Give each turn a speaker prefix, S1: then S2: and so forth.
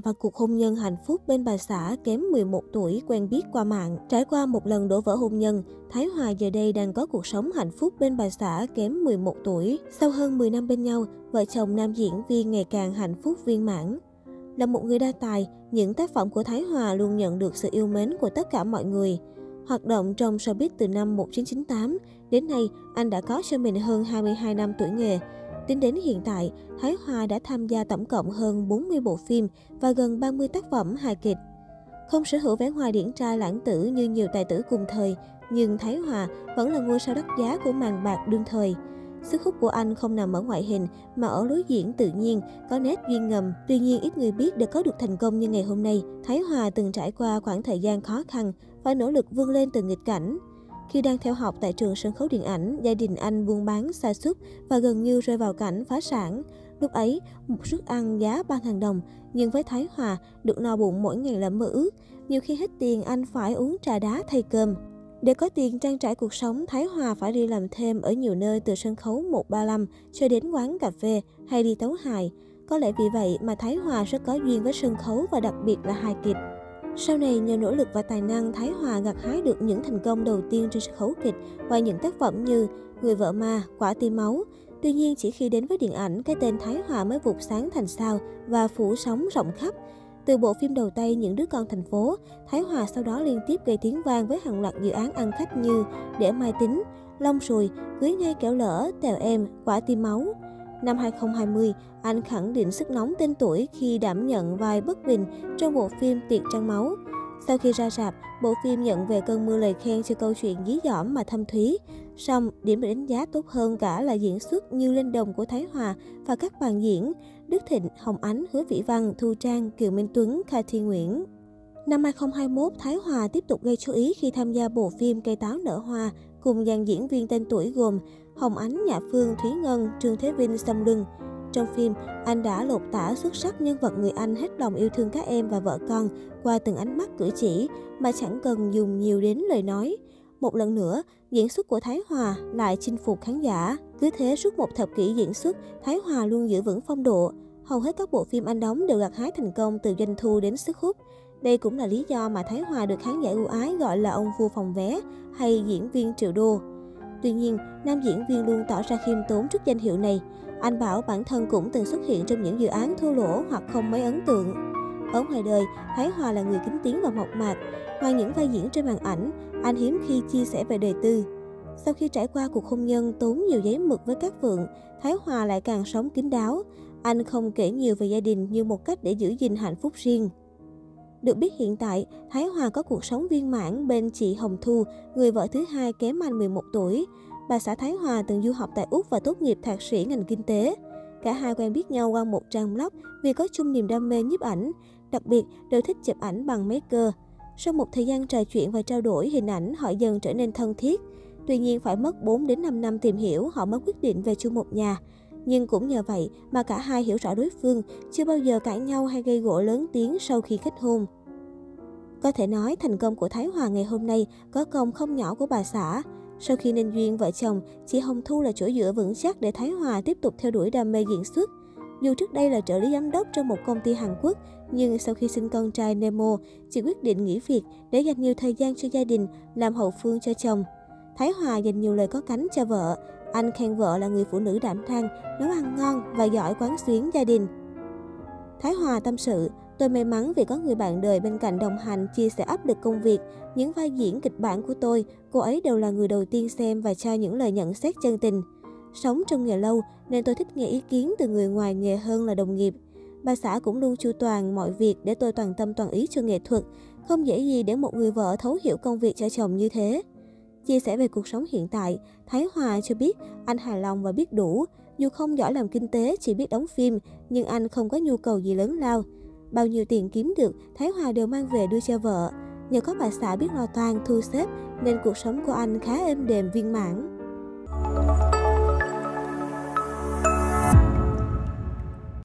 S1: Và cuộc hôn nhân hạnh phúc bên bà xã kém 11 tuổi quen biết qua mạng. Trải qua một lần đổ vỡ hôn nhân, Thái Hòa giờ đây đang có cuộc sống hạnh phúc bên bà xã kém 11 tuổi. Sau hơn 10 năm bên nhau, vợ chồng nam diễn viên ngày càng hạnh phúc viên mãn. Là một người đa tài, những tác phẩm của Thái Hòa luôn nhận được sự yêu mến của tất cả mọi người. Hoạt động trong showbiz từ năm 1998, đến nay anh đã có cho mình hơn 22 năm tuổi nghề. Tính đến hiện tại, Thái Hòa đã tham gia tổng cộng hơn 40 bộ phim và gần 30 tác phẩm hài kịch. Không sở hữu vẻ ngoài điển trai lãng tử như nhiều tài tử cùng thời, nhưng Thái Hòa vẫn là ngôi sao đắt giá của màn bạc đương thời. Sức hút của anh không nằm ở ngoại hình mà ở lối diễn tự nhiên, có nét duyên ngầm. Tuy nhiên ít người biết để có được thành công như ngày hôm nay, Thái Hòa từng trải qua khoảng thời gian khó khăn và nỗ lực vươn lên từ nghịch cảnh. Khi đang theo học tại trường sân khấu điện ảnh, gia đình anh buôn bán xa xúc và gần như rơi vào cảnh phá sản. Lúc ấy, một suất ăn giá 3.000 đồng, nhưng với Thái Hòa, được no bụng mỗi ngày là mơ ước. Nhiều khi hết tiền anh phải uống trà đá thay cơm. Để có tiền trang trải cuộc sống, Thái Hòa phải đi làm thêm ở nhiều nơi từ sân khấu 135 cho đến quán cà phê hay đi tấu hài. Có lẽ vì vậy mà Thái Hòa rất có duyên với sân khấu và đặc biệt là hài kịch. Sau này, nhờ nỗ lực và tài năng, Thái Hòa gặt hái được những thành công đầu tiên trên sân khấu kịch qua những tác phẩm như Người vợ ma, Quả tim máu. Tuy nhiên, chỉ khi đến với điện ảnh, cái tên Thái Hòa mới vụt sáng thành sao và phủ sóng rộng khắp. Từ bộ phim đầu tay Những đứa con thành phố, Thái Hòa sau đó liên tiếp gây tiếng vang với hàng loạt dự án ăn khách như Để Mai Tính, Long Sùi, Cưới ngay kẻo lỡ, Tèo Em, Quả tim máu. Năm 2020, anh khẳng định sức nóng tên tuổi khi đảm nhận vai bất bình trong bộ phim Tiệc trăng máu. Sau khi ra rạp, bộ phim nhận về cơn mưa lời khen cho câu chuyện dí dỏm mà thâm thúy. Song, điểm được đánh giá tốt hơn cả là diễn xuất như lên đồng của Thái Hòa và các bàn diễn Đức Thịnh, Hồng Ánh, Hứa Vĩ Văn, Thu Trang, Kiều Minh Tuấn, Kha Thi Nguyễn. Năm 2021, Thái Hòa tiếp tục gây chú ý khi tham gia bộ phim Cây táo nở hoa cùng dàn diễn viên tên tuổi gồm Hồng Ánh, Nhã Phương, Thúy Ngân, Trương Thế Vinh, Sâm Lưng. Trong phim, anh đã lột tả xuất sắc nhân vật người anh hết lòng yêu thương các em và vợ con qua từng ánh mắt cử chỉ mà chẳng cần dùng nhiều đến lời nói. Một lần nữa, diễn xuất của Thái Hòa lại chinh phục khán giả. Cứ thế suốt một thập kỷ diễn xuất, Thái Hòa luôn giữ vững phong độ. Hầu hết các bộ phim anh đóng đều gặt hái thành công từ doanh thu đến sức hút. Đây cũng là lý do mà Thái Hòa được khán giả ưu ái gọi là ông vua phòng vé hay diễn viên triệu đô. Tuy nhiên, nam diễn viên luôn tỏ ra khiêm tốn trước danh hiệu này. Anh bảo bản thân cũng từng xuất hiện trong những dự án thua lỗ hoặc không mấy ấn tượng. Ở ngoài đời, Thái Hòa là người kính tiếng và mộc mạc. Ngoài những vai diễn trên màn ảnh, anh hiếm khi chia sẻ về đời tư. Sau khi trải qua cuộc hôn nhân tốn nhiều giấy mực với các vượng, Thái Hòa lại càng sống kín đáo. Anh không kể nhiều về gia đình như một cách để giữ gìn hạnh phúc riêng. Được biết hiện tại, Thái Hòa có cuộc sống viên mãn bên chị Hồng Thu, người vợ thứ hai kém anh 11 tuổi. Bà xã Thái Hòa từng du học tại Úc và tốt nghiệp thạc sĩ ngành kinh tế. Cả hai quen biết nhau qua một trang blog vì có chung niềm đam mê nhiếp ảnh, đặc biệt đều thích chụp ảnh bằng máy cơ. Sau một thời gian trò chuyện và trao đổi hình ảnh, họ dần trở nên thân thiết. Tuy nhiên phải mất 4 đến 5 năm tìm hiểu, họ mới quyết định về chung một nhà. Nhưng cũng nhờ vậy mà cả hai hiểu rõ đối phương, chưa bao giờ cãi nhau hay gây gỗ lớn tiếng sau khi kết hôn. Có thể nói thành công của Thái Hòa ngày hôm nay có công không nhỏ của bà xã. Sau khi nên duyên vợ chồng, chị Hồng Thu là chỗ dựa vững chắc để Thái Hòa tiếp tục theo đuổi đam mê diễn xuất. Dù trước đây là trợ lý giám đốc trong một công ty Hàn Quốc, nhưng sau khi sinh con trai Nemo, chị quyết định nghỉ việc để dành nhiều thời gian cho gia đình, làm hậu phương cho chồng. Thái Hòa dành nhiều lời có cánh cho vợ. Anh khen vợ là người phụ nữ đảm đang, nấu ăn ngon và giỏi quán xuyến gia đình. Thái Hòa tâm sự, tôi may mắn vì có người bạn đời bên cạnh đồng hành chia sẻ áp lực công việc. Những vai diễn kịch bản của tôi, cô ấy đều là người đầu tiên xem và cho những lời nhận xét chân tình. Sống trong nghề lâu nên tôi thích nghe ý kiến từ người ngoài nghề hơn là đồng nghiệp. Bà xã cũng luôn chu toàn mọi việc để tôi toàn tâm toàn ý cho nghệ thuật. Không dễ gì để một người vợ thấu hiểu công việc cho chồng như thế. Chia sẻ về cuộc sống hiện tại, Thái Hòa cho biết anh hài lòng và biết đủ. Dù không giỏi làm kinh tế, chỉ biết đóng phim, nhưng anh không có nhu cầu gì lớn lao. Bao nhiêu tiền kiếm được, Thái Hòa đều mang về đưa cho vợ. Nhờ có bà xã biết lo toan, thu xếp, nên cuộc sống của anh khá êm đềm viên mãn.